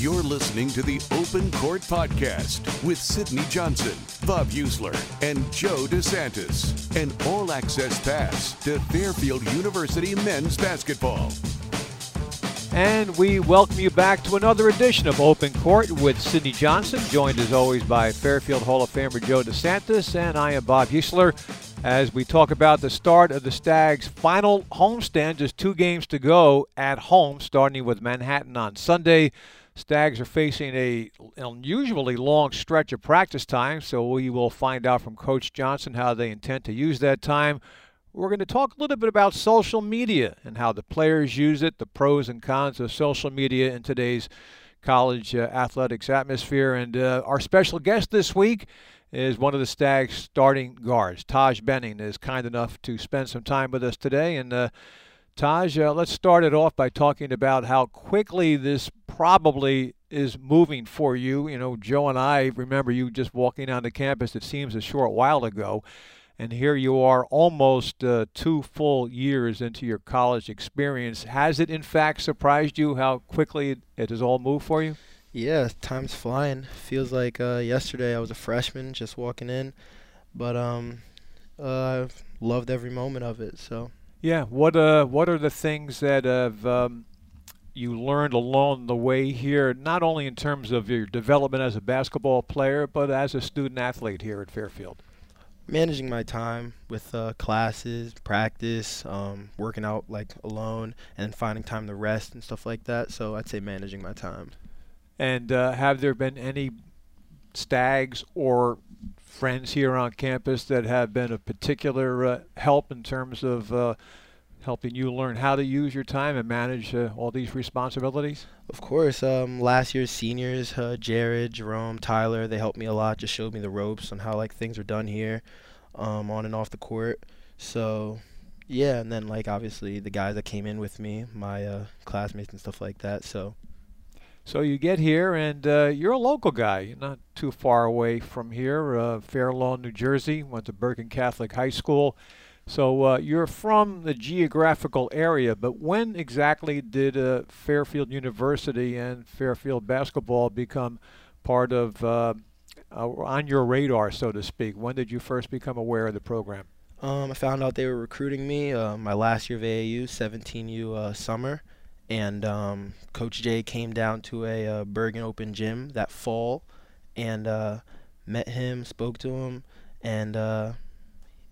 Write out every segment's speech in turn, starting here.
You're listening to the Open Court Podcast with Sydney Johnson, Bob Heussler, and Joe DeSantis. An all access pass to Fairfield University men's basketball. And we welcome you back to another edition of Open Court with Sydney Johnson, joined as always by Fairfield Hall of Famer Joe DeSantis, and I am Bob Heussler as we talk about the start of the Stags' final homestand. Just two games to go at home, starting with Manhattan on Sunday. Stags are facing a unusually long stretch of practice time, so we will find out from Coach Johnson how they intend to use that time. We're going to talk a little bit about social media and how the players use it, the pros and cons of social media in today's college uh, athletics atmosphere. And uh, our special guest this week is one of the Stags' starting guards. Taj Benning is kind enough to spend some time with us today. And uh, Taj, uh, let's start it off by talking about how quickly this probably is moving for you. You know, Joe and I remember you just walking on the campus, it seems a short while ago. And here you are almost uh, two full years into your college experience. Has it, in fact, surprised you how quickly it has all moved for you? Yeah, time's flying. Feels like uh, yesterday I was a freshman just walking in, but um, uh, I've loved every moment of it. So. Yeah. What uh What are the things that have um, you learned along the way here? Not only in terms of your development as a basketball player, but as a student athlete here at Fairfield. Managing my time with uh, classes, practice, um, working out like alone, and finding time to rest and stuff like that. So I'd say managing my time. And uh, have there been any stags or friends here on campus that have been of particular uh, help in terms of uh, helping you learn how to use your time and manage uh, all these responsibilities? Of course. Um, last year's seniors, uh, Jared, Jerome, Tyler, they helped me a lot. Just showed me the ropes on how like things are done here, um, on and off the court. So yeah, and then like obviously the guys that came in with me, my uh, classmates and stuff like that. So so you get here, and uh, you're a local guy. You're not too far away from here, uh, Fair Lawn, New Jersey. Went to Bergen Catholic High School. So uh, you're from the geographical area, but when exactly did uh, Fairfield University and Fairfield basketball become part of uh, uh, on your radar, so to speak? When did you first become aware of the program? Um, I found out they were recruiting me my last year of AAU, 17U summer and um, Coach Jay came down to a uh, Bergen Open gym that fall, and uh, met him, spoke to him, and uh,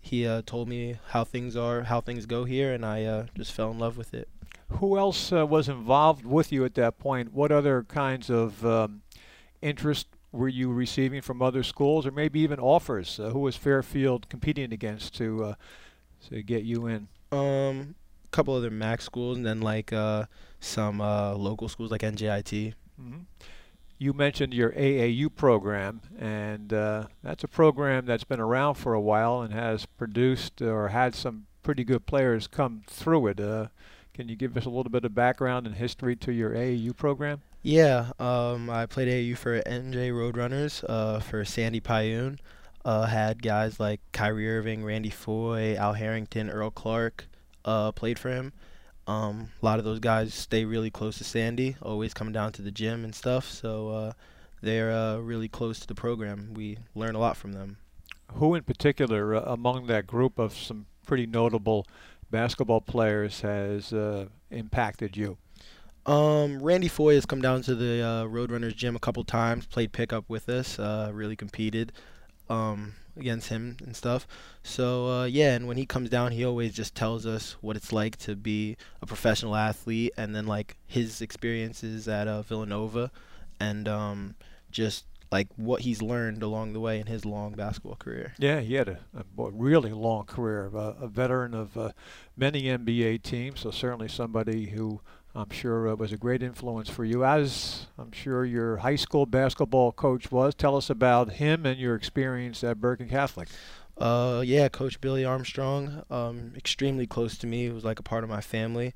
he uh, told me how things are, how things go here, and I uh, just fell in love with it. Who else uh, was involved with you at that point? What other kinds of um, interest were you receiving from other schools, or maybe even offers? who was Fairfield competing against to to get you in? Um, a couple other MAAC schools, and then like some uh, local schools like NJIT. Mm-hmm. You mentioned your AAU program, and uh, that's a program that's been around for a while and has produced or had some pretty good players come through it. Uh, can you give us a little bit of background and history to your AAU program? Yeah, um, I played AAU for NJ Roadrunners uh, for Sandy Pyonin. Uh, had guys like Kyrie Irving, Randy Foye, Al Harrington, Earl Clark uh, played for him. Um, a lot of those guys stay really close to Sandy, always coming down to the gym and stuff. So uh, they're uh, really close to the program. We learn a lot from them. Who in particular uh, among that group of some pretty notable basketball players has uh, impacted you? Um, Randy Foye has come down to the uh, Roadrunners gym a couple times, played pickup with us, uh, really competed. Um, against him and stuff. So uh, yeah, and when he comes down, he always just tells us what it's like to be a professional athlete, and then like his experiences at uh, Villanova, and um, just like what he's learned along the way in his long basketball career. Yeah, he had a, a really long career, uh, a veteran of uh, many NBA teams, so certainly somebody who I'm sure it was a great influence for you, as I'm sure your high school basketball coach was. Tell us about him and your experience at Bergen Catholic. Uh, yeah, Coach Billy Armstrong, um, extremely close to me. He was like a part of my family.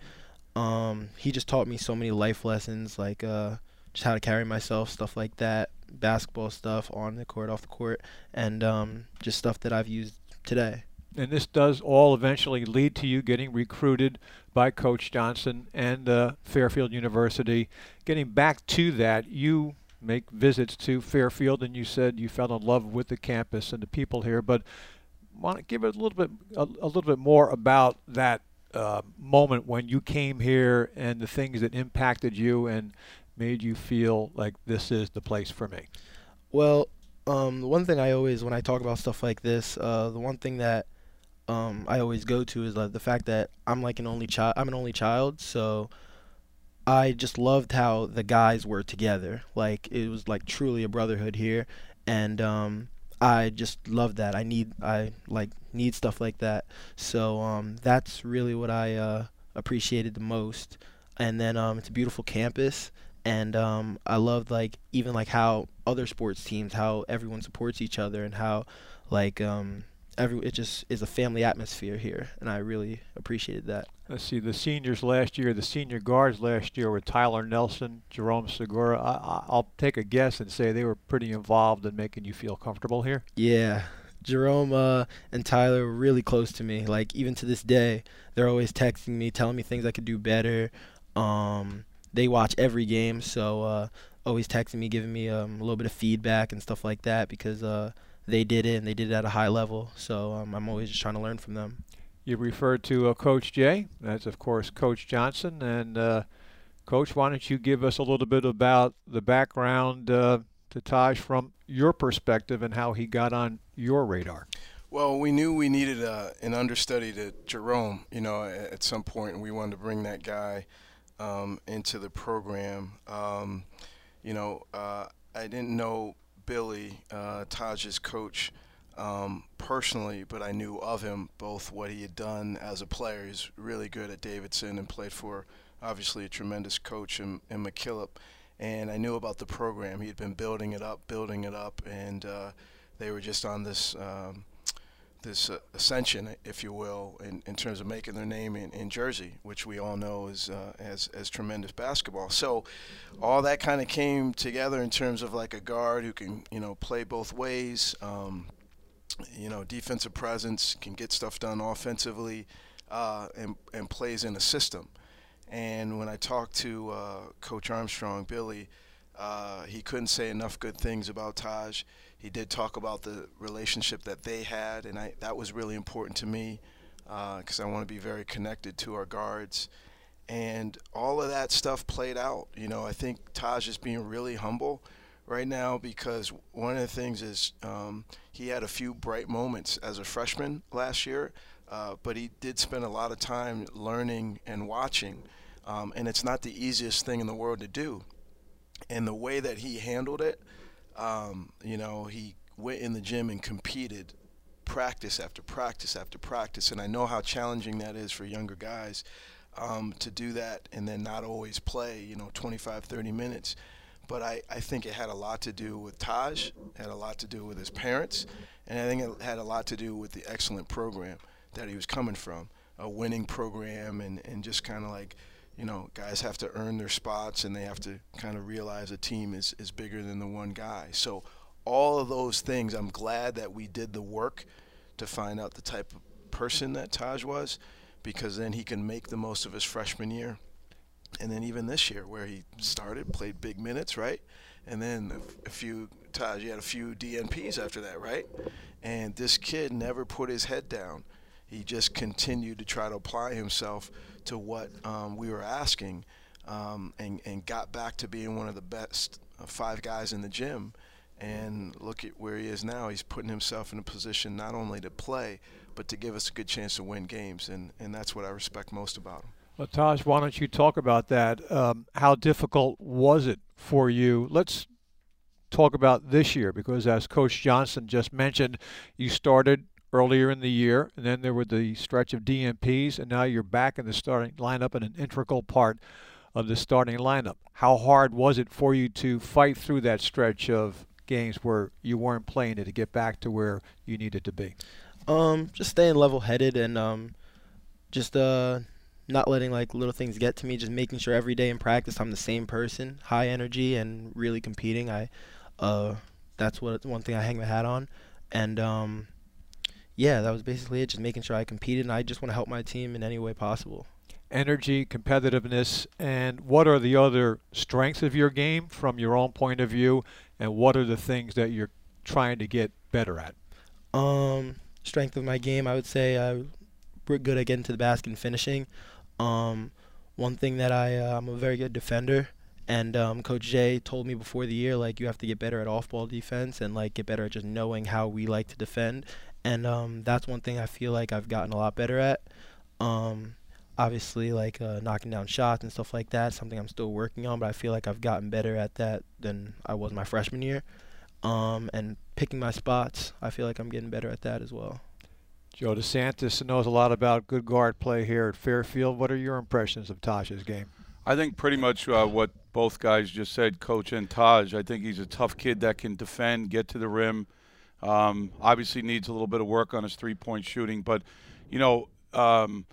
Um, he just taught me so many life lessons, like uh, just how to carry myself, stuff like that, basketball stuff on the court, off the court, and um, just stuff that I've used today. And this does all eventually lead to you getting recruited by Coach Johnson and uh, Fairfield University. Getting back to that, you make visits to Fairfield, and you said you fell in love with the campus and the people here. But want to give it a little bit a, a little bit more about that uh, moment when you came here and the things that impacted you and made you feel like this is the place for me. Well, um, the one thing I always, when I talk about stuff like this, uh, the one thing that um, I always go to is like the fact that I'm like an only child. I'm an only child, so I just loved how the guys were together. Like it was like truly a brotherhood here, and um, I just love that. I need I like need stuff like that. So um, that's really what I uh, appreciated the most. And then um, it's a beautiful campus, and um, I loved like even like how other sports teams, how everyone supports each other, and how like um, every it just is a family atmosphere here, and I really appreciated that. Let's see, the seniors last year, the senior guards last year were Tyler Nelson, Jerome Segura. I, will take a guess and say they were pretty involved in making you feel comfortable here. Yeah, Jerome uh, and Tyler were really close to me. Like even to this day, they're always texting me, telling me things I could do better. Um, they watch every game, so uh, always texting me, giving me um, a little bit of feedback and stuff like that because. Uh, they did it and they did it at a high level. So um, I'm always just trying to learn from them. You referred to uh, Coach Jay. That's of course Coach Johnson. And uh, Coach, why don't you give us a little bit about the background uh, to Taj from your perspective and how he got on your radar? Well, we knew we needed uh, an understudy to Jerome, you know, at, some point, and we wanted to bring that guy um, into the program. Um, you know, uh, I didn't know Billy, uh, Taj's coach, um, personally, but I knew of him both what he had done as a player. He's really good at Davidson and played for obviously a tremendous coach in, in McKillop. And I knew about the program. He had been building it up, building it up, and uh, they were just on this um, this uh, ascension, if you will, in, in terms of making their name in, in Jersey, which we all know is uh, as as tremendous basketball. So, all that kind of came together in terms of like a guard who can you know play both ways, um, you know, defensive presence, can get stuff done offensively, uh, and and plays in a system. And when I talked to uh, Coach Armstrong, Billy, uh, he couldn't say enough good things about Taj he did talk about the relationship that they had, and I, that was really important to me because uh, I want to be very connected to our guards. And all of that stuff played out. You know, I think Taj is being really humble right now because one of the things is um, he had a few bright moments as a freshman last year, uh, but he did spend a lot of time learning and watching. Um, and it's not the easiest thing in the world to do. And the way that he handled it, um, you know, he went in the gym and competed practice after practice after practice. And I know how challenging that is for younger guys um, to do that and then not always play, you know, 25, 30 minutes. But I, I think it had a lot to do with Taj, had a lot to do with his parents, and I think it had a lot to do with the excellent program that he was coming from, a winning program, and, and just kind of like – you know, guys have to earn their spots and they have to kind of realize a team is, is bigger than the one guy. So, all of those things, I'm glad that we did the work to find out the type of person that Taj was because then he can make the most of his freshman year. And then even this year, where he started, played big minutes, right? And then a, few, Taj, you had a few DNPs after that, right? And this kid never put his head down. He just continued to try to apply himself to what um, we were asking um, and, and got back to being one of the best five guys in the gym. And look at where he is now. He's putting himself in a position not only to play, but to give us a good chance to win games. And, and that's what I respect most about him. Well, Taj, why don't you talk about that? Um, how difficult was it for you? Let's talk about this year because, as Coach Johnson just mentioned, you started earlier in the year, and then there were the stretch of DNPs, and now you're back in the starting lineup and an integral part of the starting lineup. How hard was it for you to fight through that stretch of games where you weren't playing it to get back to where you needed to be? Um, just staying level-headed and um, just uh, not letting like little things get to me. Just making sure every day in practice I'm the same person, high energy and really competing. I, uh, that's what one thing I hang my hat on, and um, yeah, that was basically it. Just making sure I competed, and I just want to help my team in any way possible. Energy, competitiveness, and what are the other strengths of your game from your own point of view, and what are the things that you're trying to get better at? Um, strength of my game, I would say we're good at getting to the basket and finishing. Um, one thing that I uh, I'm a very good defender, and um, Coach Jay told me before the year like you have to get better at off-ball defense and like get better at just knowing how we like to defend, and um, that's one thing I feel like I've gotten a lot better at. Um, obviously, like uh, knocking down shots and stuff like that, something I'm still working on, but I feel like I've gotten better at that than I was my freshman year. Um, and picking my spots, I feel like I'm getting better at that as well. Joe DeSantis knows a lot about good guard play here at Fairfield. What are your impressions of Taj's game? I think pretty much uh, what both guys just said, Coach and Taj. I think he's a tough kid that can defend, get to the rim. Um, obviously needs a little bit of work on his three-point shooting, but you know, um,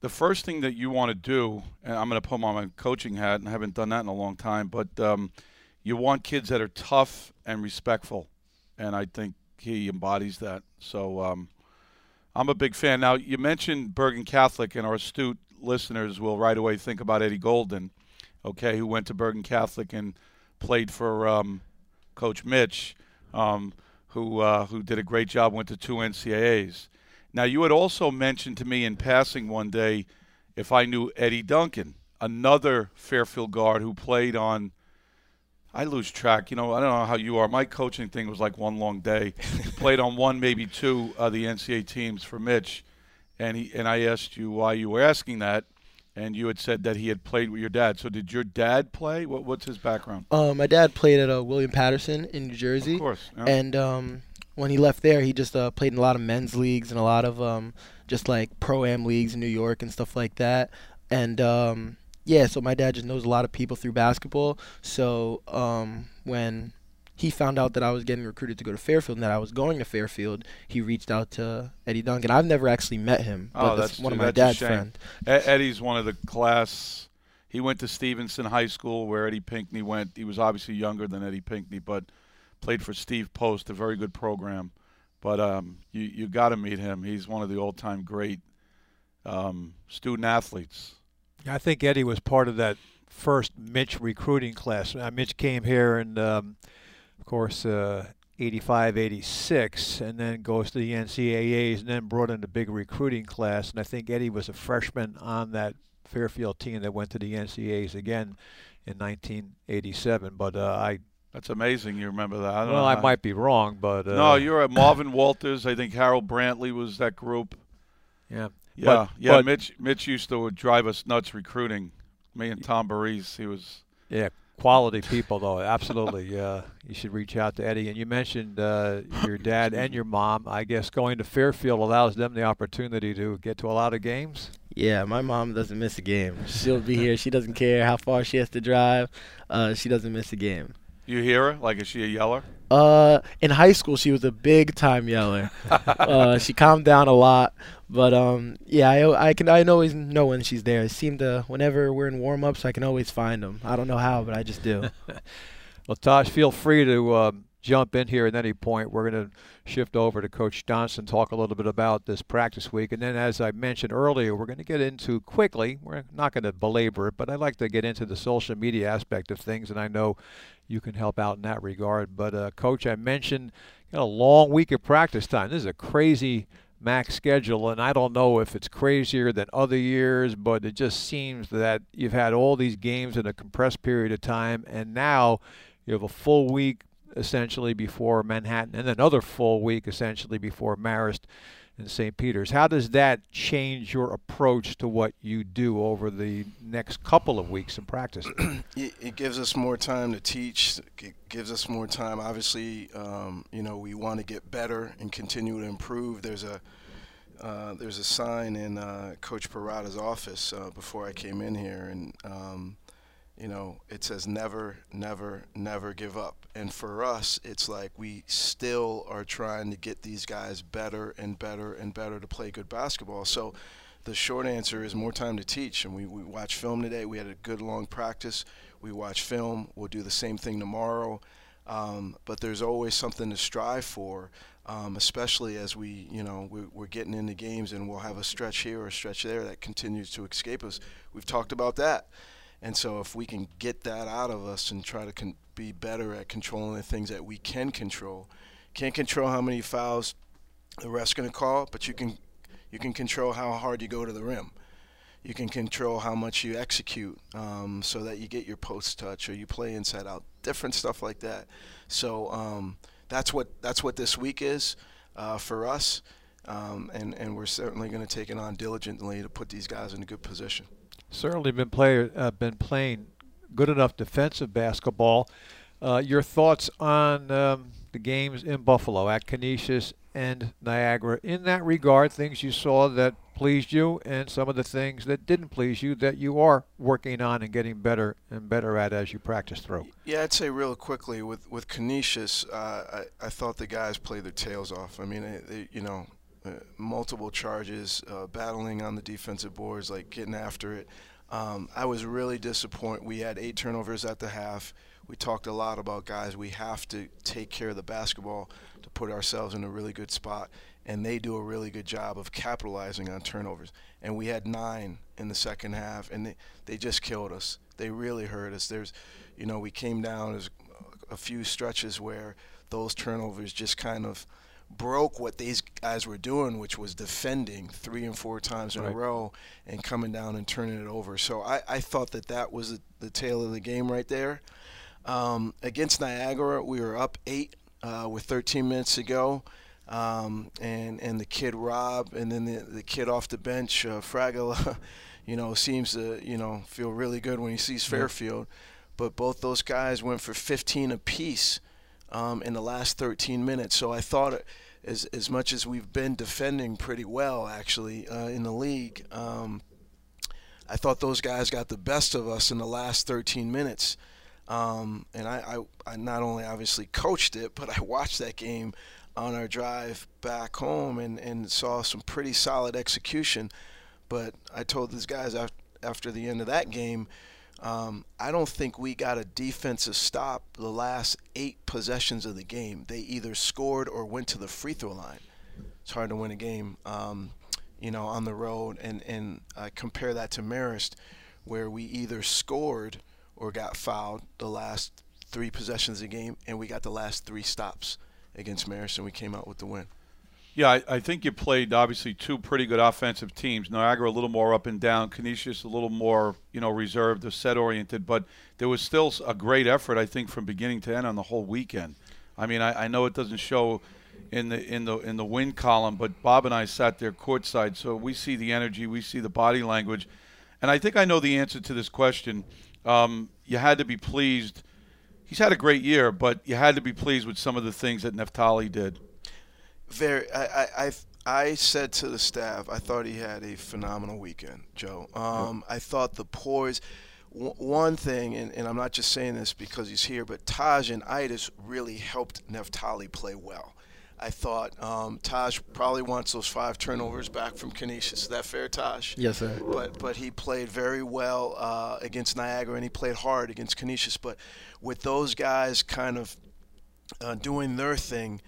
the first thing that you want to do, and I'm going to put on my coaching hat, and I haven't done that in a long time, but um, you want kids that are tough and respectful, and I think he embodies that. So um, I'm a big fan. Now, you mentioned Bergen Catholic, and our astute listeners will right away think about Eddie Golden, okay, who went to Bergen Catholic and played for um, Coach Mitch, um, who uh, who did a great job, went to two NCAAs. Now, you had also mentioned to me in passing one day if I knew Eddie Duncan, another Fairfield guard who played on I lose track. You know, I don't know how you are. My coaching thing was like one long day. Played on one, maybe two of the NCAA teams for Mitch, and he and I asked you why you were asking that, and you had said that he had played with your dad. So did your dad play? What, what's his background? Uh, my dad played at uh, William Paterson in New Jersey. Of course. Yeah. And um, when he left there, he just uh, played in a lot of men's leagues and a lot of um, just like pro am leagues in New York and stuff like that. And um, yeah, so my dad just knows a lot of people through basketball. So um, when he found out that I was getting recruited to go to Fairfield and that I was going to Fairfield, he reached out to Eddie Duncan. I've never actually met him, but oh, that's, that's one of my a dad's shame. friends. Eddie's one of the class. He went to Stevenson High School where Eddie Pinckney went. He was obviously younger than Eddie Pinckney, but played for Steve Post, a very good program. But um, you you got to meet him. He's one of the all-time great um, student athletes. I think Eddie was part of that first Mitch recruiting class. Uh, Mitch came here and. um, of course, uh, 85, 86, and then goes to the NCAAs and then brought in a big recruiting class. And I think Eddie was a freshman on that Fairfield team that went to the NCAAs again in 1987. But uh, I, That's amazing. You remember that? I don't well, know I might be wrong, but uh, No, you're at Marvin Walters. I think Harold Brantley was that group. yeah. Yeah, But- yeah. but- Mitch Mitch used to drive us nuts recruiting. Me and Tom Barise. He was. Yeah, quality people though. Absolutely. Uh, you should reach out to Eddie. And you mentioned uh, your dad and your mom. I guess going to Fairfield allows them the opportunity to get to a lot of games. Yeah, my mom doesn't miss a game. She'll be here. She doesn't care how far she has to drive. Uh, she doesn't miss a game. You hear her? Like, is she a yeller? Uh, in high school, she was a big time yeller. uh, she calmed down a lot, but um, yeah, I, I can I always know when she's there. It seemed to whenever we're in warm ups, I can always find them. I don't know how, but I just do. Well, Tosh, feel free to um, jump in here at any point. We're going to shift over to Coach Johnson, talk a little bit about this practice week. And then, as I mentioned earlier, we're going to get into quickly, we're not going to belabor it, but I'd like to get into the social media aspect of things. And I know you can help out in that regard. But, uh, Coach, I mentioned got a long week of practice time. This is a crazy max schedule, and I don't know if it's crazier than other years, but it just seems that you've had all these games in a compressed period of time, and now you have a full week essentially before Manhattan, and another full week essentially before Marist and St. Peter's. How does that change your approach to what you do over the next couple of weeks in practice? it, gives us more time to teach. It gives us more time. Obviously, um, you know, we want to get better and continue to improve. There's a uh, there's a sign in uh, Coach Parada's office uh, before I came in here, and um, you know, it says never, never, never give up. And for us, it's like we still are trying to get these guys better and better and better to play good basketball. So the short answer is more time to teach. And we, we watched film today. We had a good long practice. We watch film. We'll do the same thing tomorrow. Um, but there's always something to strive for. um, especially as we, you know, we're, we're, getting into games and we'll have a stretch here or a stretch there that continues to escape us. We've talked about that. And so if we can get that out of us and try to con- be better at controlling the things that we can control, can't control how many fouls the ref's going to call, but you can you can control how hard you go to the rim. You can control how much you execute um, so that you get your post touch or you play inside out, different stuff like that. So um, that's what that's what this week is uh, for us, um, and and we're certainly going to take it on diligently to put these guys in a good position. Certainly been play uh, been playing good enough defensive basketball. Uh, your thoughts on um, the games in Buffalo at Canisius and Niagara in that regard, things you saw that pleased you and some of the things that didn't please you that you are working on and getting better and better at as you practice through? Yeah, I'd say real quickly with with Canisius, uh, I, I thought the guys played their tails off. I mean, they, you know, uh, multiple charges, uh, battling on the defensive boards, like getting after it. Um, I was really disappointed. We had eight turnovers at the half. We talked a lot about guys. We have to take care of the basketball to put ourselves in a really good spot and they do a really good job of capitalizing on turnovers. And we had nine in the second half, and they, they just killed us. They really hurt us. There's, you know, we came down as a few stretches where those turnovers just kind of broke what these guys were doing, which was defending three and four times in right. a row and coming down and turning it over. So I, I thought that that was the, the tail of the game right there. Um, against Niagara, we were up eight uh, with 13 minutes to go um, and and the kid Rob, and then the the kid off the bench, uh, Fragala, you know, seems to you know feel really good when he sees Fairfield. But both those guys went for 15 apiece um, in the last 13 minutes. So I thought, as as much as we've been defending pretty well actually uh, in the league, um, I thought those guys got the best of us in the last 13 minutes. Um, and I, I, I not only obviously coached it, but I watched that game on our drive back home and, and saw some pretty solid execution. But I told these guys after the end of that game, um, I don't think we got a defensive stop the last eight possessions of the game. They either scored or went to the free throw line. It's hard to win a game, um, you know, on the road. And, and I compare that to Marist, where we either scored or got fouled the last three possessions of the game, and we got the last three stops against Marist, and we came out with the win. Yeah, I, I, think you played obviously two pretty good offensive teams. Niagara a little more up and down, Canisius a little more you know reserved or set oriented, but there was still a great effort I think from beginning to end on the whole weekend. I mean, I, I know it doesn't show in the in the in the win column, but Bob and I sat there courtside, so we see the energy, we see the body language, and I think I know the answer to this question. Um, you had to be pleased he's had a great year, but you had to be pleased with some of the things that Neftali did. Very. I, I, I said to the staff, I thought he had a phenomenal weekend, Joe. Um, I thought the poise. W- one thing, and, and, I'm not just saying this because he's here, but Taj and Aidas really helped Neftali play well. I thought um, Taj probably wants those five turnovers back from Canisius. Is that fair, Taj? Yes, sir. But but he played very well uh, against Niagara, and he played hard against Canisius. But with those guys kind of uh, doing their thing,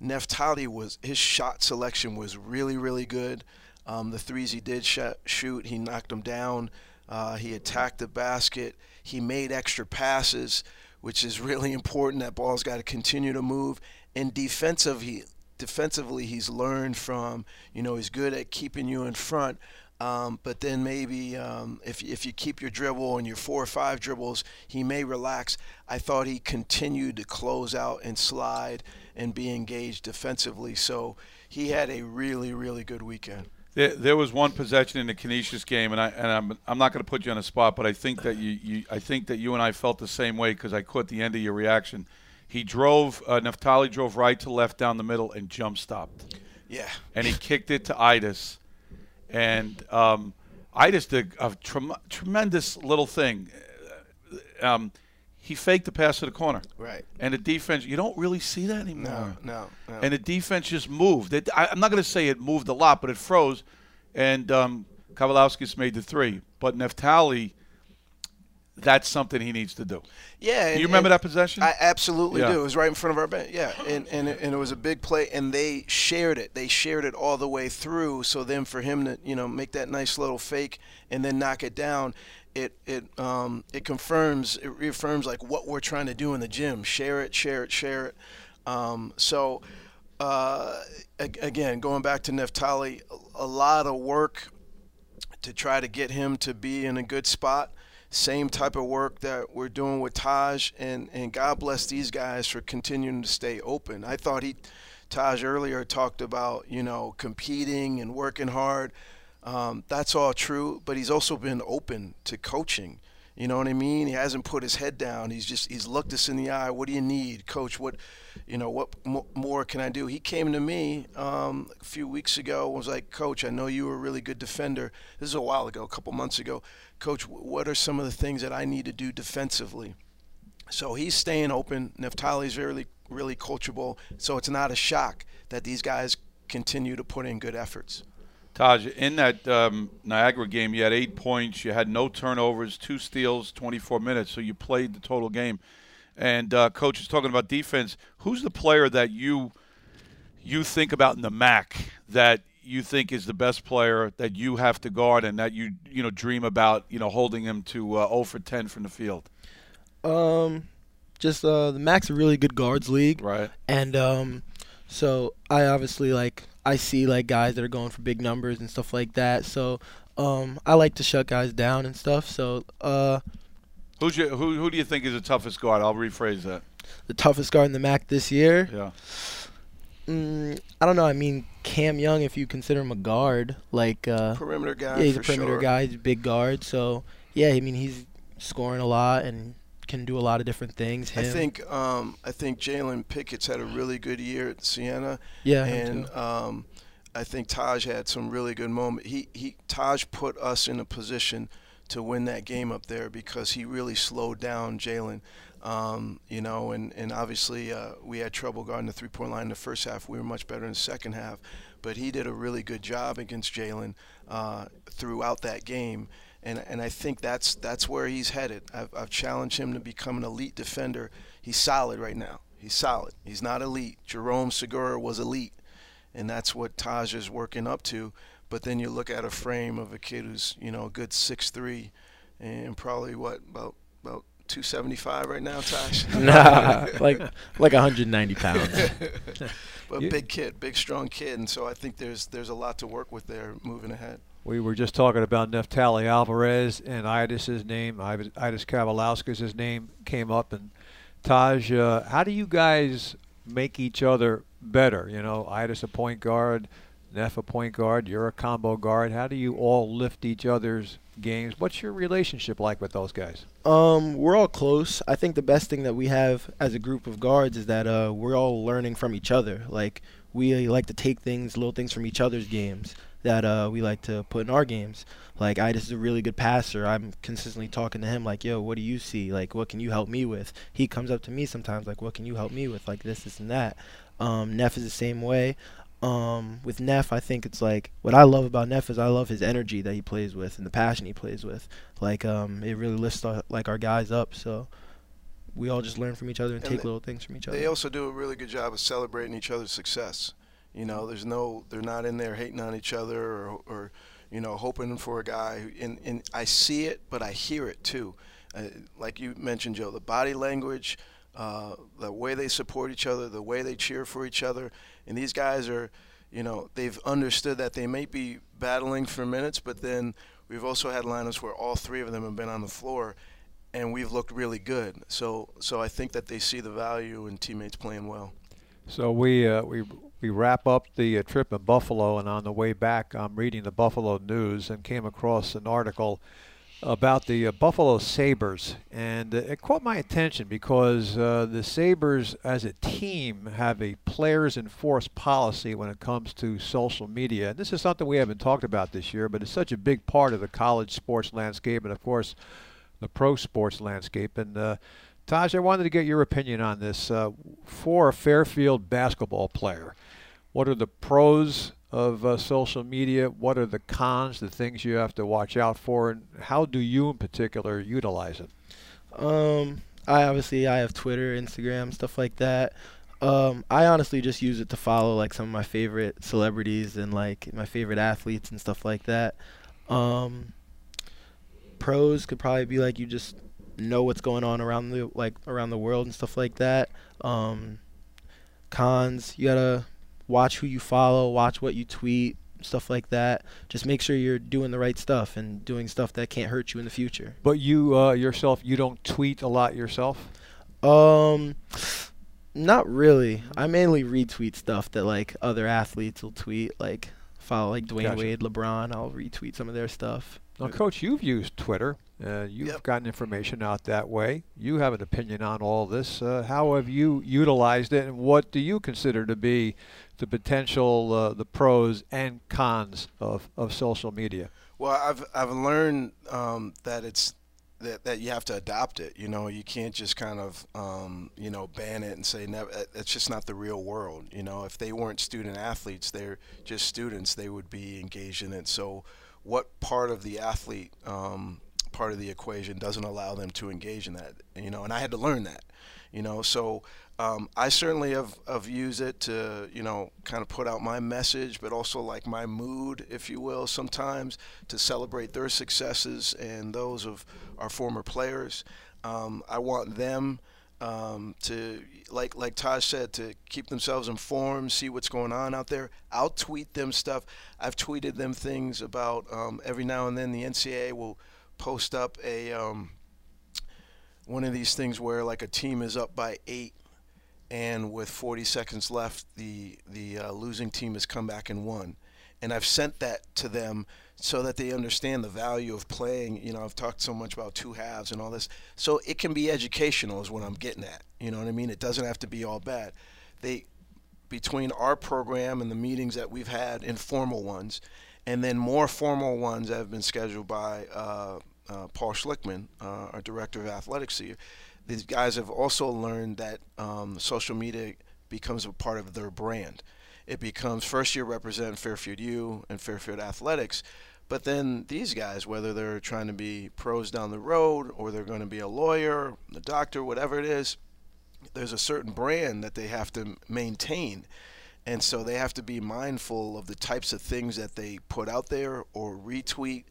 Neftali was his shot selection was really really good. Um, the threes he did sh- shoot, he knocked them down. Uh, he attacked the basket. He made extra passes, which is really important. That ball's got to continue to move, and defensive, he, defensively, he's learned from, you know, he's good at keeping you in front. Um, but then maybe um, if, if you keep your dribble and your four or five dribbles, he may relax. I thought he continued to close out and slide and be engaged defensively. So he had a really, really good weekend. There, there was one possession in the Canisius game, and I and I'm I'm not going to put you on the spot, but I think that you, you I think that you and I felt the same way because I caught the end of your reaction. He drove, uh, drove right to left down the middle and jump stopped. Yeah. And he kicked it to Aidas. And um, just did a trem- tremendous little thing. Um, he faked the pass to the corner. Right. And the defense, you don't really see that anymore. No, no. no. And the defense just moved. It, I, am not going to say it moved a lot, but it froze. And um, Kavaliauskas made the three. But Neftali – that's something he needs to do. Yeah, Do you remember that possession? I absolutely Yeah. do. It was right in front of our bench. Yeah, and and it, and it was a big play, and they shared it. They shared it all the way through. So then for him to you know make that nice little fake and then knock it down, it it um it confirms it reaffirms like what we're trying to do in the gym. Share it, share it, share it. Um, so uh, again, going back to Neftali, a lot of work to try to get him to be in a good spot. Same type of work that we're doing with Taj, and, and God bless these guys for continuing to stay open. I thought he, Taj earlier talked about you know competing and working hard. Um, that's all true, but he's also been open to coaching. You know what I mean? He hasn't put his head down. He's just he's looked us in the eye. What do you need, coach? What, you know, what mo- more can I do? He came to me um, a few weeks ago. Was like, Coach, I know you were a really good defender. This is a while ago, a couple months ago. Coach, what are some of the things that I need to do defensively? So he's staying open. Neftali's really really coachable. So it's not a shock that these guys continue to put in good efforts. Taj, in that um, Niagara game, you had eight points. You had no turnovers, two steals, 24 minutes. So you played the total game. And uh, coach is talking about defense. Who's the player that you you think about in the MAAC that you think is the best player that you have to guard and that you you know dream about you know holding him to uh, 0 for 10 from the field? Um, just uh, the MAAC's a really good guards league, Right. and um, so I obviously like I see like guys that are going for big numbers and stuff like that. So um, I like to shut guys down and stuff. So uh, Who's your, who who do you think is the toughest guard? I'll rephrase that. the toughest guard in the MAAC this year, Yeah. Mm, I don't know. I mean Cam Young, if you consider him a guard, like uh, Perimeter guy. yeah, he's a perimeter sure. guy. He's a big guard. So yeah, I mean he's scoring a lot and can do a lot of different things. I think um, I think Jalen Pickett's had a really good year at Siena. yeah, and um, I think Taj had some really good moments. He he Taj put us in a position to win that game up there because he really slowed down Jalen. Um, you know, and and obviously uh, we had trouble guarding the three-point line in the first half. We were much better in the second half, but he did a really good job against Jalen uh, throughout that game. And, and I think that's that's where he's headed. I've, I've challenged him to become an elite defender. He's solid right now. He's solid. He's not elite. Jerome Segura was elite and that's what Taj is working up to. But then you look at a frame of a kid who's you know a good six three, and probably what about about 275 right now, Taj. nah, like like 190 pounds. but You- big kid, big strong kid, and so I think there's there's a lot to work with there moving ahead. We were just talking about Neftali Alvarez and Aidas's name. Ivis- Aidas Kavaliauskas' name came up. And Taj, uh, how do you guys make each other better? You know, Aidas a point guard, Neff a point guard, you're a combo guard. How do you all lift each other's games? What's your relationship like with those guys? Um, we're all close. I think the best thing that we have as a group of guards is that uh, we're all learning from each other. Like we like to take things, little things from each other's games that uh, we like to put in our games. Like I just is a really good passer. I'm consistently talking to him like, "Yo, what do you see? Like, what can you help me with?" He comes up to me sometimes like, "What can you help me with? Like this, this, and that." Um, Neff is the same way. Um, with Neff, I think it's like what I love about Neff is I love his energy that he plays with and the passion he plays with. Like um, it really lifts our, like our guys up. So we all just learn from each other and, And take they- little things from each other. They also do a really good job of celebrating each other's success. You know, there's no, they're not in there hating on each other or, or you know, hoping for a guy. Who, and, and I see it, but I hear it too. Uh, like you mentioned, Joe, the body language, uh, the way they support each other, the way they cheer for each other. And these guys are, you know, they've understood that they may be battling for minutes, but then we've also had lineups where all three of them have been on the floor and we've looked really good. So, so I think that they see the value in teammates playing well. So we uh, we we wrap up the uh, trip in Buffalo, and on the way back, I'm reading the Buffalo News and came across an article about the uh, Buffalo Sabres, and uh, it caught my attention because uh, the Sabres, as a team, have a players enforced policy when it comes to social media. And this is something we haven't talked about this year, but it's such a big part of the college sports landscape, and of course, the pro sports landscape. And uh, Taj, I wanted to get your opinion on this. Uh, for a Fairfield basketball player, what are the pros of uh, social media? What are the cons, the things you have to watch out for, and how do you in particular utilize it? Um, I obviously I have Twitter, Instagram, stuff like that. Um, I honestly just use it to follow like some of my favorite celebrities and like my favorite athletes and stuff like that. Um, pros could probably be like you just know what's going on around the like around the world and stuff like that. Um, cons, you gotta watch who you follow, watch what you tweet, stuff like that. Just make sure you're doing the right stuff and doing stuff that can't hurt you in the future. But you uh, yourself, you don't tweet a lot yourself. Um, not really. I mainly retweet stuff that like other athletes will tweet, like follow like Dwyane Gotcha. Wade, LeBron. I'll retweet some of their stuff. Now, Coach, you've used Twitter. Uh, you've Yep. gotten information out that way. You have an opinion on all this. Uh, how have you utilized it, and what do you consider to be the potential, uh, the pros and cons of, of social media? Well, I've I've learned um, that it's that, that you have to adopt it. You know, you can't just kind of um, you know ban it and say never. It's just not the real world. You know, if they weren't student athletes, they're just students. They would be engaged in it. So, what part of the athlete um, part of the equation doesn't allow them to engage in that? You know, and I had to learn that. You know, so um, I certainly have, have used it to, you know, kind of put out my message, but also like my mood, if you will, sometimes to celebrate their successes and those of our former players. Um, I want them um, to, like like Taj said, to keep themselves informed, see what's going on out there. I'll tweet them stuff. I've tweeted them things about um, every now and then the NCAA will post up a um, one of these things where like a team is up by eight and with 40 seconds left the the uh, losing team has come back and won. And i've sent that to them so that they understand the value of playing. You know i've talked so much about two halves and all this. So it can be educational is what i'm getting at. You know what i mean? It doesn't have to be all bad. They between our program and the meetings that we've had informal ones and then more formal ones that have been scheduled by uh, uh, Paul Schlickmann, uh, our director of athletics here. These guys have also learned that um, social media becomes a part of their brand. It becomes first year represent Fairfield U and Fairfield Athletics, but then these guys, whether they're trying to be pros down the road or they're going to be a lawyer, a doctor, whatever it is, there's a certain brand that they have to maintain. And so they have to be mindful of the types of things that they put out there or retweet,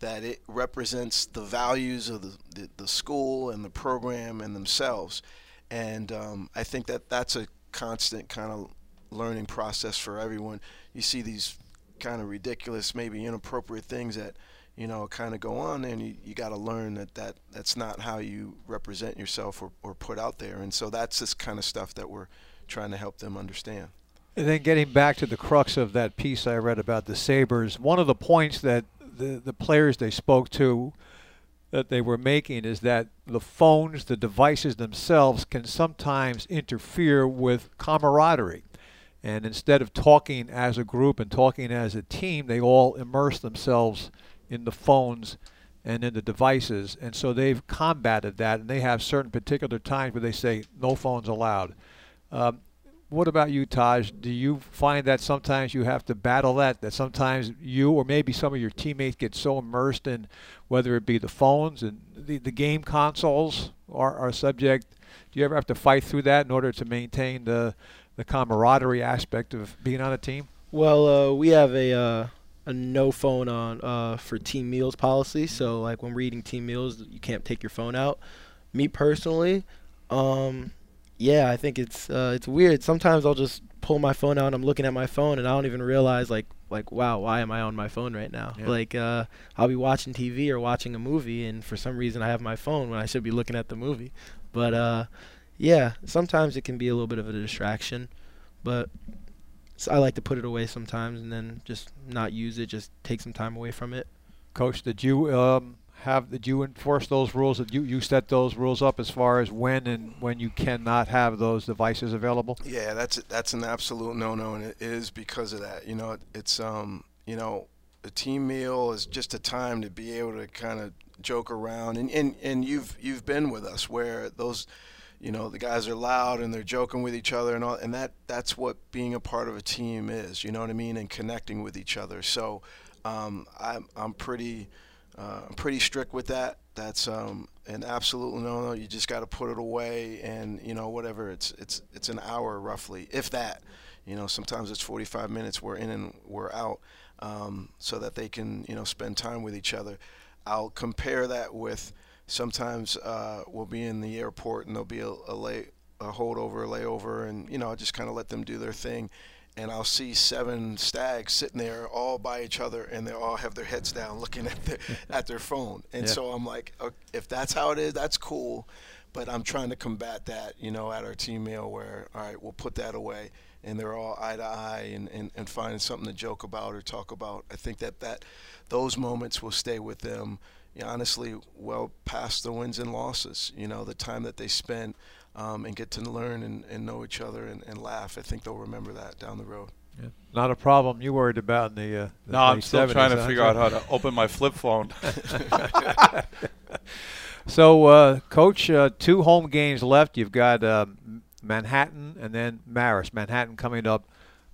that it represents the values of the, the, the school and the program and themselves. And um, I think that that's a constant kind of learning process for everyone. You see these kind of ridiculous, maybe inappropriate things that you know kind of go on, and you, you got to learn that, that that's not how you represent yourself or, or put out there. And so that's this kind of stuff that we're trying to help them understand. And then getting back to the crux of that piece I read about the Sabres, one of the points that the, the players they spoke to that they were making is that the phones, the devices themselves, can sometimes interfere with camaraderie. And instead of talking as a group and talking as a team, they all immerse themselves in the phones and in the devices. And so they've combated that, and they have certain particular times where they say no phones allowed. Um, what about you, Taj? Do you find that sometimes you have to battle that? That sometimes you or maybe some of your teammates get so immersed in whether it be the phones and the, the game consoles are, are subject. Do you ever have to fight through that in order to maintain the the camaraderie aspect of being on a team? Well, uh, we have a uh, a no phone on uh, for team meals policy. So like when we're eating team meals, you can't take your phone out. Me personally, um, yeah, I think it's uh, it's weird. Sometimes I'll just pull my phone out. and I'm looking at my phone, and I don't even realize like like wow, why am I on my phone right now? Yeah. Like uh, I'll be watching TV or watching a movie, and for some reason I have my phone when I should be looking at the movie. But uh, yeah, sometimes it can be a little bit of a distraction, but I like to put it away sometimes and then just not use it. Just take some time away from it. Coach, did you um, have did you enforce those rules? Did you you set those rules up as far as when and when you cannot have those devices available? Yeah, that's that's an absolute no-no, and it is because of that. You know, it, it's um, you know, a team meal is just a time to be able to kind of joke around, and, and and you've you've been with us where those, you know, the guys are loud and they're joking with each other and all, and that that's what being a part of a team is. You know what I mean, and connecting with each other. So, um, I'm I'm pretty. Uh, I'm pretty strict with that. that's um, an absolute no-no. You just got to put it away, and you know whatever. It's it's it's an hour roughly, if that. You know, sometimes it's 45 minutes. We're in and we're out, um, so that they can you know spend time with each other. I'll compare that with sometimes uh, we'll be in the airport and there'll be a, a lay a holdover, a layover, and you know just kind of let them do their thing and I'll see seven stags sitting there all by each other, and they all have their heads down, looking at their at their phone. And yeah. so I'm like, okay, if that's how it is, that's cool. But I'm trying to combat that, you know, at our team meal where, all right, we'll put that away, and they're all eye to eye and, and, and finding something to joke about or talk about. I think that, that those moments will stay with them, you know, honestly, well past the wins and losses. You know, the time that they spent – um, and get to learn and, and know each other and, and, laugh. I think they'll remember that down the road. Yeah. Not a problem you worried about in the. Uh, the no, I'm still trying to figure out how to open my flip phone. so, uh, Coach, uh, two home games left. You've got um, Manhattan and then Marist. Manhattan coming up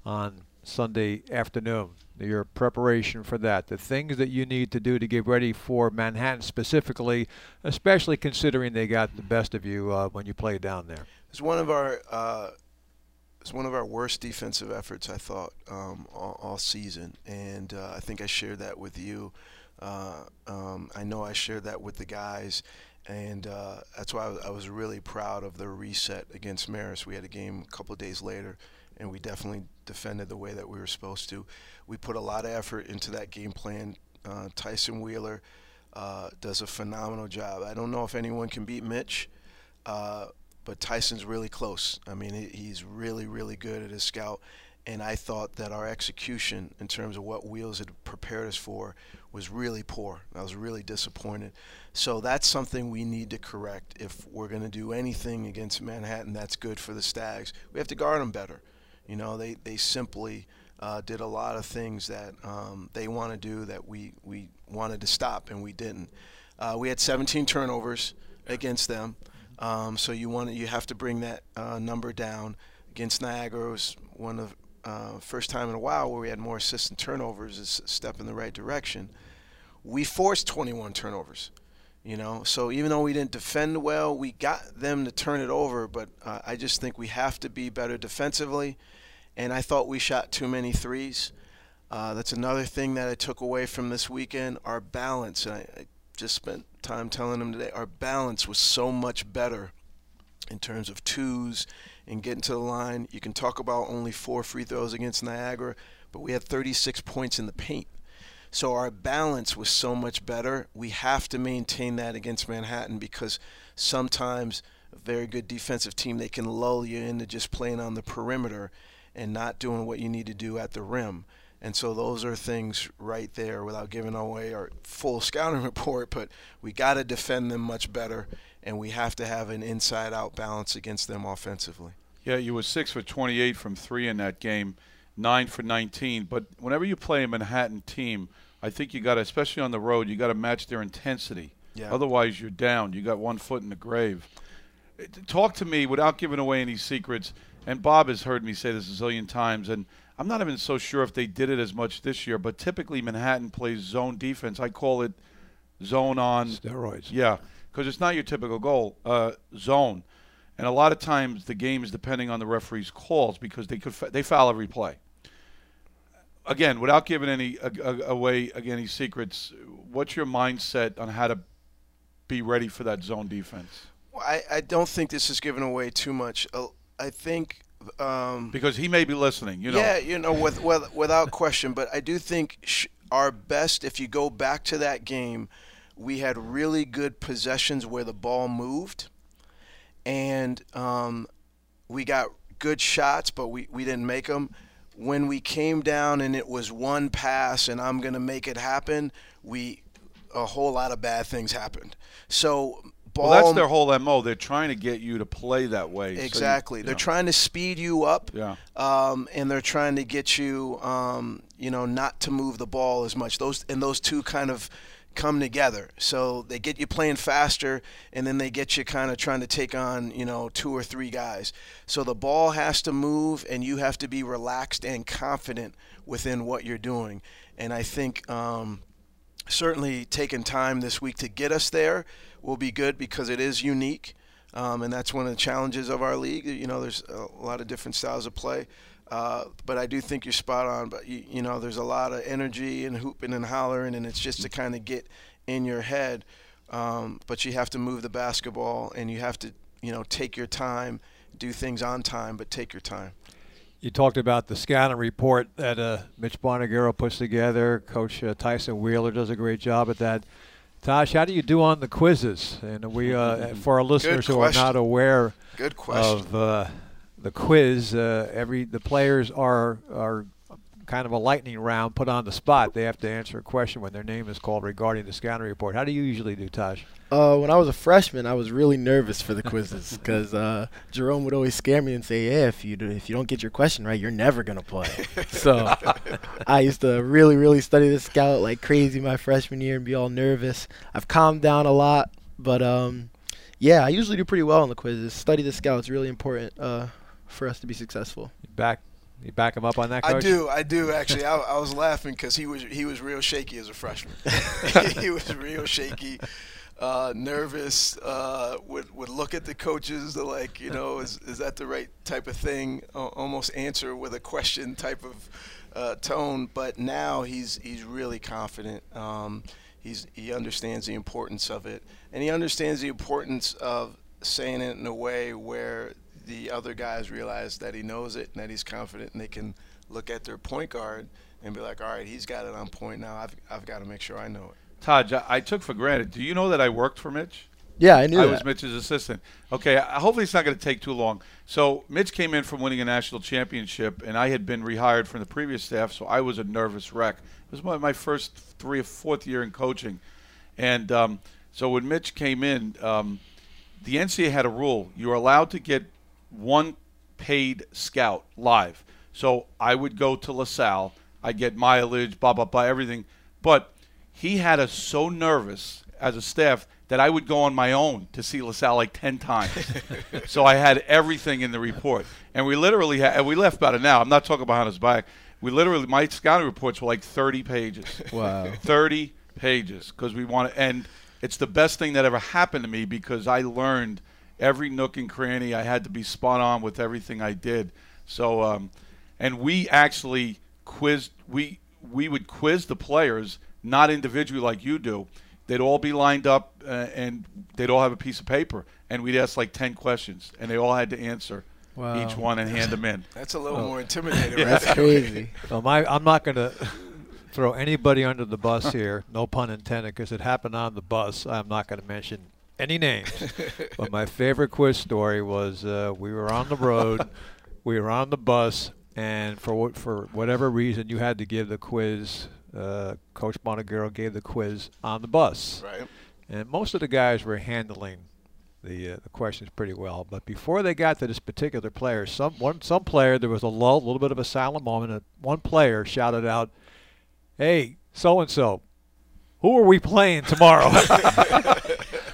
on Sunday afternoon your preparation for that, the things that you need to do to get ready for Manhattan specifically, especially considering they got the best of you uh, when you played down there. It's one of our uh, it's one of our worst defensive efforts I thought um, all, all, season, and uh, I think I shared that with you. Uh, um, I know I shared that with the guys, and uh, that's why I was really proud of the reset against Marist. We had a game a couple days later and we definitely defended the way that we were supposed to. We put a lot of effort into that game plan. Uh, Tyson Wheeler uh, does a phenomenal job. I don't know if anyone can beat Mitch, uh, but Tyson's really close. I mean, he's really, really good at his scout. And I thought that our execution in terms of what Wheels had prepared us for was really poor. I was really disappointed. So that's something we need to correct if we're going to do anything against Manhattan that's good for the Stags. We have to guard them better. You know, they, they simply uh, did a lot of things that um, they want to do that we, we wanted to stop and we didn't. Uh, we had 17 turnovers against them, um, so you want you have to bring that uh, number down. Against Niagara, it was one of uh, first time in a while where we had more assists and turnovers. Is a step in the right direction. We forced 21 turnovers. You know, so even though we didn't defend well, we got them to turn it over. But uh, I just think we have to be better defensively and I thought we shot too many threes. Uh, that's another thing that I took away from this weekend. Our balance, and I, I just spent time telling them today, our balance was so much better in terms of twos and getting to the line. You can talk about only four free throws against Niagara, but we had 36 points in the paint. So our balance was so much better. We have to maintain that against Manhattan because sometimes a very good defensive team they can lull you into just playing on the perimeter and not doing what you need to do at the rim. And so those are things right there without giving away our full scouting report, but we got to defend them much better and we have to have an inside out balance against them offensively. Yeah, you were 6 for 28 from 3 in that game, 9 for 19, but whenever you play a Manhattan team, I think you got to especially on the road, you got to match their intensity. Yeah. Otherwise, you're down. You got one foot in the grave. Talk to me without giving away any secrets and Bob has heard me say this a zillion times, and I'm not even so sure if they did it as much this year, but typically Manhattan plays zone defense. I call it zone on steroids. Yeah, because it's not your typical goal uh, zone, and a lot of times the game is depending on the referee's calls because they could they foul every play. Again, without giving any uh, away again any secrets, what's your mindset on how to be ready for that zone defense? Well, I, I don't think this is giving away too much. I think um, because he may be listening. You know. Yeah, you know, with, with without question. But I do think sh- our best, if you go back to that game, we had really good possessions where the ball moved, and um, we got good shots, but we, we didn't make them. When we came down and it was one pass and I'm going to make it happen, we a whole lot of bad things happened. So ball. Well, that's their whole mo. They're trying to get you to play that way. Exactly. So you, they're know. trying to speed you up. Yeah. Um, and they're trying to get you, um, you know, not to move the ball as much. Those and those two kind of come together. So they get you playing faster, and then they get you kind of trying to take on, you know, two or three guys. So the ball has to move, and you have to be relaxed and confident within what you're doing. And I think. Um, certainly taking time this week to get us there will be good because it is unique. Um, and that's one of the challenges of our league. You know, there's a lot of different styles of play. Uh, but I do think you're spot on. But you, you, know, there's a lot of energy and hooping and hollering, and it's just to kind of get in your head. Um, but you have to move the basketball, and you have to, you know, take your time, do things on time, but take your time. You talked about the scouting report that uh, Mitch Buonaguro puts together. Coach uh, Tyson Wheeler does a great job at that. Tosh, how do you do on the quizzes? And we, uh, for our listeners who are not aware good question of uh, the quiz, uh, every the players are are kind of a lightning round put on the spot. They have to answer a question when their name is called regarding the scouting report. How do you usually do, Taj? Uh, when I was a freshman, I was really nervous for the quizzes because uh, Jerome would always scare me and say, "Yeah, if you do, if you don't get your question right, you're never gonna play." so I used to really, really study the scout like crazy my freshman year and be all nervous. I've calmed down a lot, but um, yeah, I usually do pretty well on the quizzes. Study the scout is really important uh, for us to be successful. You Back you back him up on that, coach? I do. I do actually. I, I was laughing because he was he was real shaky as a freshman. he was real shaky, uh, nervous. Uh, would would look at the coaches like, you know, is is that the right type of thing? Uh, almost answer with a question type of uh, tone. But now he's he's really confident. Um, he's he understands the importance of it, and he understands the importance of saying it in a way where the other guys realize that he knows it and that he's confident, and they can look at their point guard and be like, all right, he's got it on point now. I've, I've got to make sure I know it. Todd, I took for granted. Do you know that I worked for Mitch? Yeah, I knew. I that. was Mitch's assistant. Okay, hopefully it's not going to take too long. So Mitch came in from winning a national championship, and I had been rehired from the previous staff, so I was a nervous wreck. It was my, my first three or fourth year in coaching, and um, so when Mitch came in, um, the NCAA had a rule: you were allowed to get one paid scout live. So I would go to LaSalle. I get mileage, blah blah blah, everything. But he had us so nervous as a staff that I would go on my own to see LaSalle like ten times. so I had everything in the report, and we literally had. And we left about it now. I'm not talking behind his back. We literally my scouting reports were like 30 pages. Wow. 30 pages because we want to, and it's the best thing that ever happened to me because I learned every nook and cranny. I had to be spot on with everything I did. So, um, and we actually quizzed. We we would quiz the players, not individually like you do. They'd all be lined up, uh, and they'd all have a piece of paper, and we'd ask like ten questions, and they all had to answer. Wow. Each one and hand them in. That's a little oh. more intimidating. yeah, that's crazy. Well, my, I'm not going to throw anybody under the bus here, no pun intended, because it happened on the bus. I'm not going to mention any names. but my favorite quiz story was uh, we were on the road, we were on the bus, and for for whatever reason, you had to give the quiz. Uh, Coach Buonaguro gave the quiz on the bus, right? And most of the guys were handling the uh, the questions pretty well. But before they got to this particular player, some one some player there was a lull, a little bit of a silent moment. And one player shouted out, "Hey, so and so, who are we playing tomorrow?" and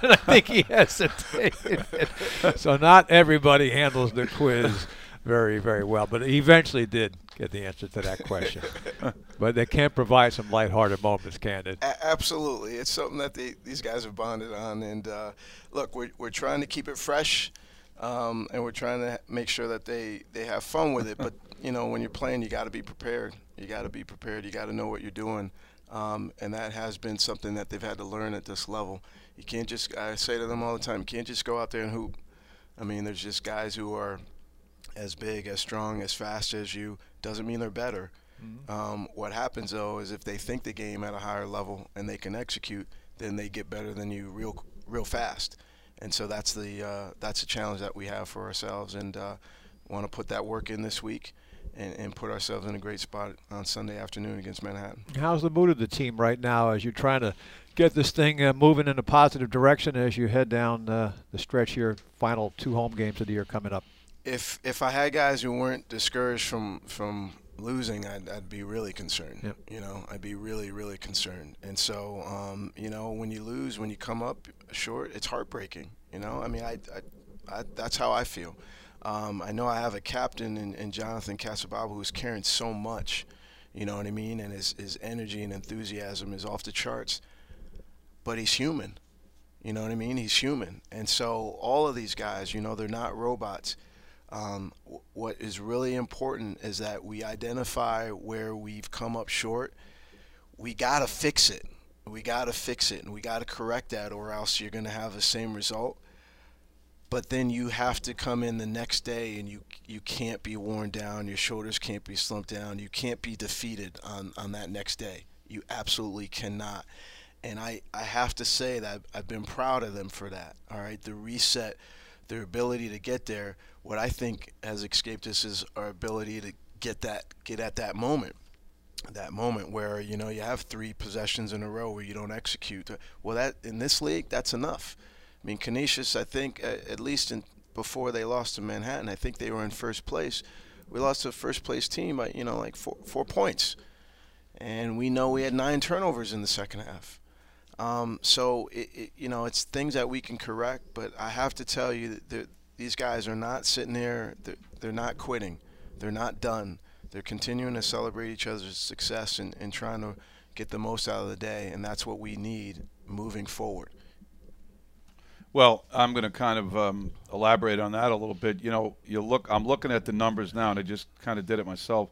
I think he hesitated. so not everybody handles the quiz very, very well, but he eventually did get the answer to that question. but they can provide some lighthearted moments, can it? A- absolutely. It's something that they, these guys have bonded on. And uh, look, we're, we're trying to keep it fresh, um, and we're trying to make sure that they, they have fun with it. But, you know, when you're playing, you got to be prepared. You got to be prepared. You got to know what you're doing. Um, and that has been something that they've had to learn at this level. You can't just, I say to them all the time, you can't just go out there and hoop. I mean, there's just guys who are as big, as strong, as fast as you. Doesn't mean they're better. Mm-hmm. Um, what happens though is if they think the game at a higher level and they can execute, then they get better than you real, real fast. And so that's the uh, that's the challenge that we have for ourselves, and uh, want to put that work in this week and, and, put ourselves in a great spot on Sunday afternoon against Manhattan. How's the mood of the team right now as you're trying to get this thing uh, moving in a positive direction as you head down uh, the stretch here, final two home games of the year coming up? If if I had guys who weren't discouraged from from losing, I'd, I'd be really concerned. Yep. You know, I'd be really really concerned. And so, um, you know, when you lose, when you come up short, it's heartbreaking. You know, I mean, I, I, I that's how I feel. Um, I know I have a captain in, in Jonathan Kasibabu who's carrying so much, You know what I mean? And his his energy and enthusiasm is off the charts. But he's human. You know what I mean? He's human. And so all of these guys, you know, they're not robots. Um, what is really important is that we identify where we've come up short. We got to fix it. We got to fix it and we got to correct that, or else you're going to have the same result. But then you have to come in the next day and you you can't be worn down. Your shoulders can't be slumped down. You can't be defeated on, on that next day. You absolutely cannot. And I, I have to say that I've been proud of them for that. All right, the reset, their ability to get there. What I think has escaped us is our ability to get that get at that moment that moment where you know you have three possessions in a row where you don't execute. Well, that in this league, that's enough. I mean, Canisius, I think at least in, before they lost to Manhattan, I think they were in first place. We lost to a first place team by you know like four four points, and we know we had nine turnovers in the second half. Um, so it, it, you know it's things that we can correct, but I have to tell you that these guys are not sitting there. They're, they're not quitting. They're not done they're continuing to celebrate each other's success and, and trying to get the most out of the day, and that's what we need moving forward. Well, I'm going to kind of um, elaborate on that a little bit. You know, you look. I'm looking at the numbers now, and I just kind of did it myself.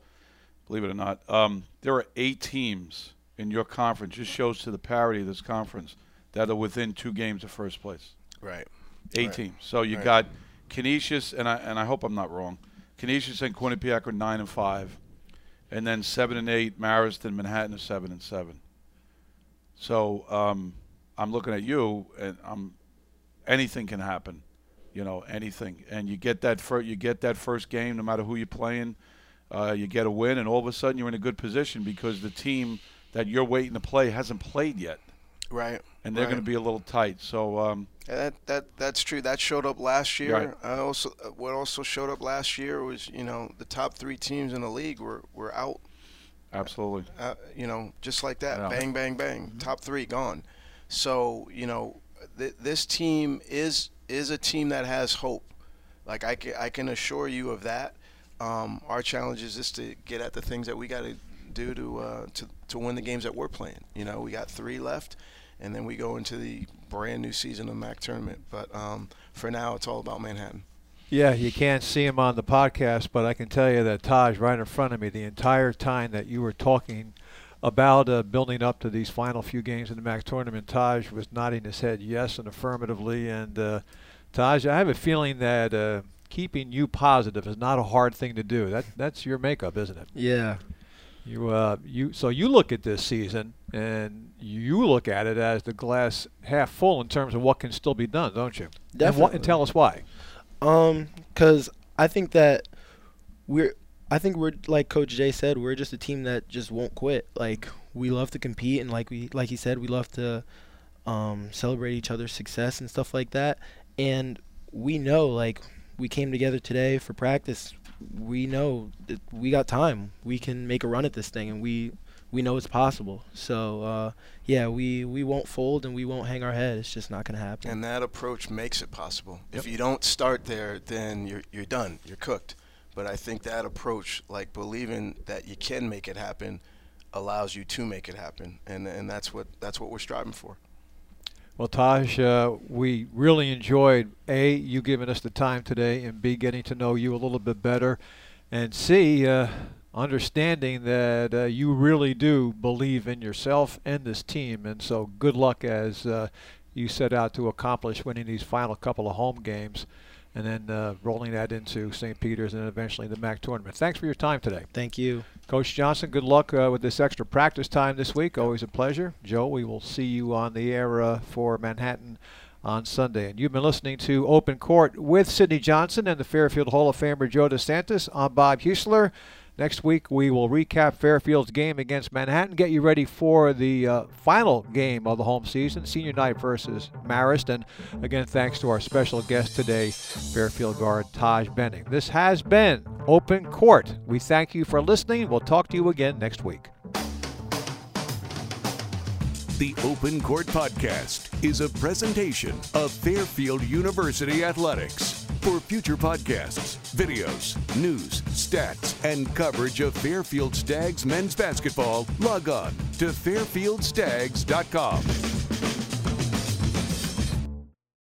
Believe it or not, um, there are eight teams in your conference. Just shows to the parity of this conference that are within two games of first place. Right. Eight right. teams. So you right. got Canisius, and I and I hope I'm not wrong. Canisius and Quinnipiac are nine and five, and then seven and eight. Marist and Manhattan are seven and seven. So um, I'm looking at you, and I'm anything can happen, you know, anything. And you get that first, you get that first game, no matter who you're playing, uh, you get a win, and all of a sudden you're in a good position because the team that you're waiting to play hasn't played yet. Right. And they're right. going to be a little tight. So um, that that that's true. That showed up last year. Right. I also uh, what also showed up last year was you know the top three teams in the league were were out. Absolutely. Uh, you know, just like that, Yeah. bang, bang, bang, Mm-hmm. top three gone. So you know, th- this team is is a team that has hope. Like I can, I can assure you of that. Um, our challenge is just to get at the things that we got to do to uh, to to win the games that we're playing. You know, we got three left, and then we go into the brand new season of MAAC tournament. But um, for now, it's all about Manhattan. Yeah, you can't see him on the podcast, but I can tell you that Taj right in front of me the entire time that you were talking about uh, building up to these final few games in the MAAC tournament, Taj was nodding his head yes and affirmatively. And uh, Taj, I have a feeling that uh, keeping you positive is not a hard thing to do. That that's your makeup, isn't it? Yeah. You uh you so you look at this season and you look at it as the glass half full in terms of what can still be done, don't you? And, wh- Definitely. and tell us why. Um, cause I think that we're, I think we're like Coach Jay said, we're just a team that just won't quit. Like we love to compete, and like we, like he said, we love to, um, celebrate each other's success and stuff like that. And we know, like, we came together today for practice. We know that we got time. We can make a run at this thing, and we, we know it's possible. So, uh, yeah, we, we won't fold and we won't hang our head. It's just not gonna happen. And that approach makes it possible. If you don't start there, then you're you're done. You're cooked. But I think that approach, like believing that you can make it happen, allows you to make it happen, and and that's what that's what we're striving for. Well, Taj, uh, we really enjoyed A, you giving us the time today, and B, getting to know you a little bit better, and C, uh, understanding that uh, you really do believe in yourself and this team. And so good luck as uh, you set out to accomplish winning these final couple of home games and then uh, rolling that into St. Peter's and eventually the MAAC tournament. Thanks for your time today. Thank you. Coach Johnson, good luck uh, with this extra practice time this week. Always a pleasure. Joe, we will see you on the air uh, for Manhattan on Sunday. And you've been listening to Open Court with Sydney Johnson and the Fairfield Hall of Famer Joe DeSantis. I'm Bob Heussler. Next week, we will recap Fairfield's game against Manhattan, get you ready for the uh, final game of the home season, senior night versus Marist. And again, thanks to our special guest today, Fairfield guard Taj Benning. This has been Open Court. We thank you for listening. We'll talk to you again next week. The Open Court Podcast is a presentation of Fairfield University Athletics. For future podcasts, videos, news, stats, and coverage of Fairfield Stags men's basketball, log on to fairfieldstags.com.